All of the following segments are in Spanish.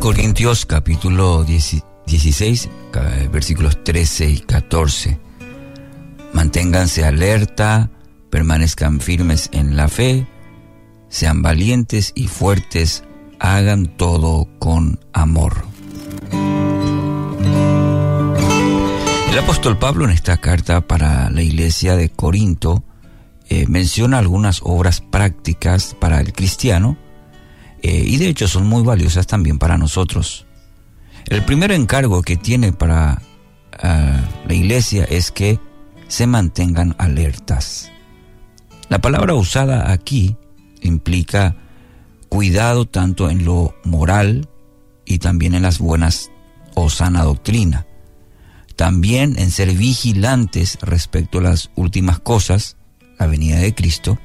Corintios capítulo 16, versículos 13 y 14. Manténganse alerta, permanezcan firmes en la fe, sean valientes y fuertes, hagan todo con amor. El apóstol Pablo en esta carta para la iglesia de Corinto eh, menciona algunas obras prácticas para el cristiano eh, y de hecho son muy valiosas también para nosotros. El primer encargo que tiene para ah, la iglesia es que se mantengan alertas. La palabra usada aquí implica cuidado tanto en lo moral y también en las buenas o sana doctrina. También en ser vigilantes respecto a las últimas cosas, la venida de Cristo.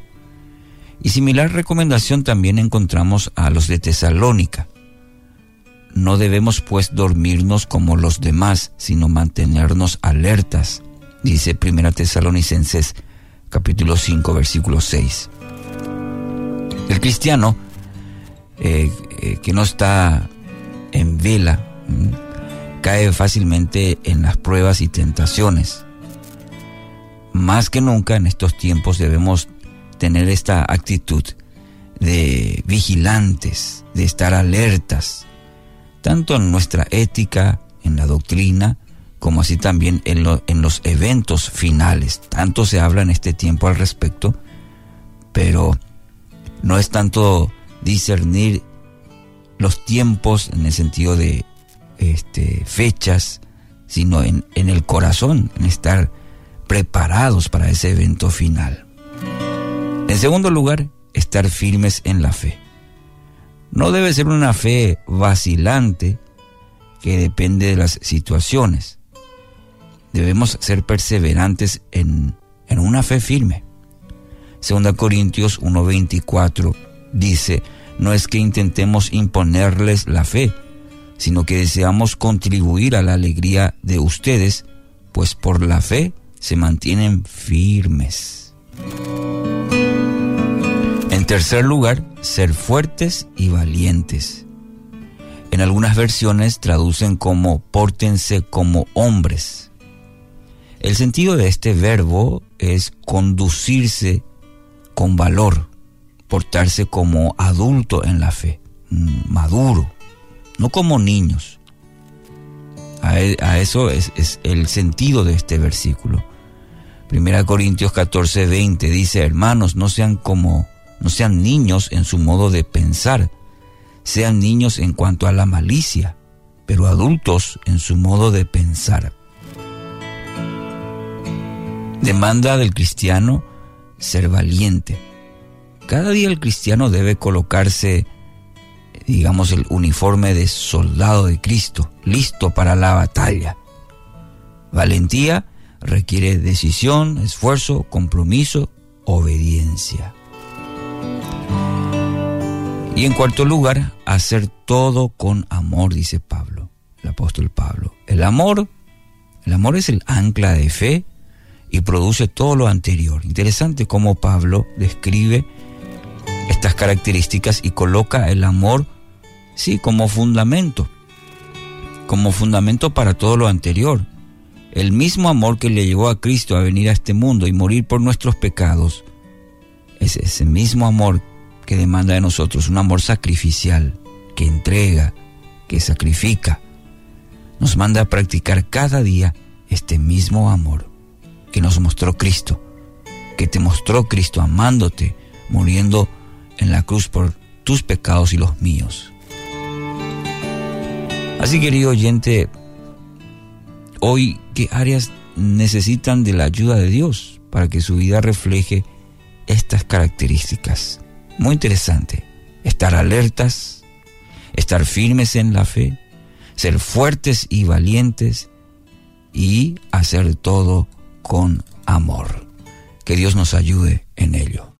Y similar recomendación también encontramos a los de Tesalónica. No debemos pues dormirnos como los demás, sino mantenernos alertas, dice 1 Tesalonicenses capítulo 5 versículo 6. El cristiano eh, eh, que no está en vela cae fácilmente en las pruebas y tentaciones. Más que nunca en estos tiempos debemos tener esta actitud de vigilantes, de estar alertas, tanto en nuestra ética, en la doctrina, como así también en, en los eventos finales. Tanto se habla en este tiempo al respecto, pero no es tanto discernir los tiempos en el sentido de este, fechas, sino en, en el corazón, en estar preparados para ese evento final. En segundo lugar, estar firmes en la fe. No debe ser una fe vacilante que depende de las situaciones. Debemos ser perseverantes en, en una fe firme. Segunda Corintios 1.24 dice, no es que intentemos imponerles la fe, sino que deseamos contribuir a la alegría de ustedes, pues por la fe se mantienen firmes. Tercer lugar, ser fuertes y valientes. En algunas versiones traducen como pórtense como hombres. El sentido de este verbo es conducirse con valor, portarse como adulto en la fe, maduro, no como niños. A, e, eso es, es el sentido de este versículo. Primera Corintios 14, 20 dice, hermanos, no sean como no sean niños en su modo de pensar, sean niños en cuanto a la malicia, pero adultos en su modo de pensar. Demanda del cristiano ser valiente. Cada día el cristiano debe colocarse, digamos, el uniforme de soldado de Cristo, listo para la batalla. Valentía requiere decisión, esfuerzo, compromiso, obediencia. Y en cuarto lugar, hacer todo con amor, dice Pablo, el apóstol Pablo. El amor, el amor es el ancla de fe y produce todo lo anterior. Interesante cómo Pablo describe estas características y coloca el amor, sí, como fundamento, como fundamento para todo lo anterior. El mismo amor que le llevó a Cristo a venir a este mundo y morir por nuestros pecados, es ese mismo amor que demanda de nosotros un amor sacrificial, que entrega, que sacrifica. Nos manda a practicar cada día este mismo amor que nos mostró Cristo, que te mostró Cristo amándote, muriendo en la cruz por tus pecados y los míos. Así querido oyente, hoy, ¿qué áreas necesitan de la ayuda de Dios para que su vida refleje estas características? Muy interesante. Estar alertas, estar firmes en la fe, ser fuertes y valientes y hacer todo con amor. Que Dios nos ayude en ello.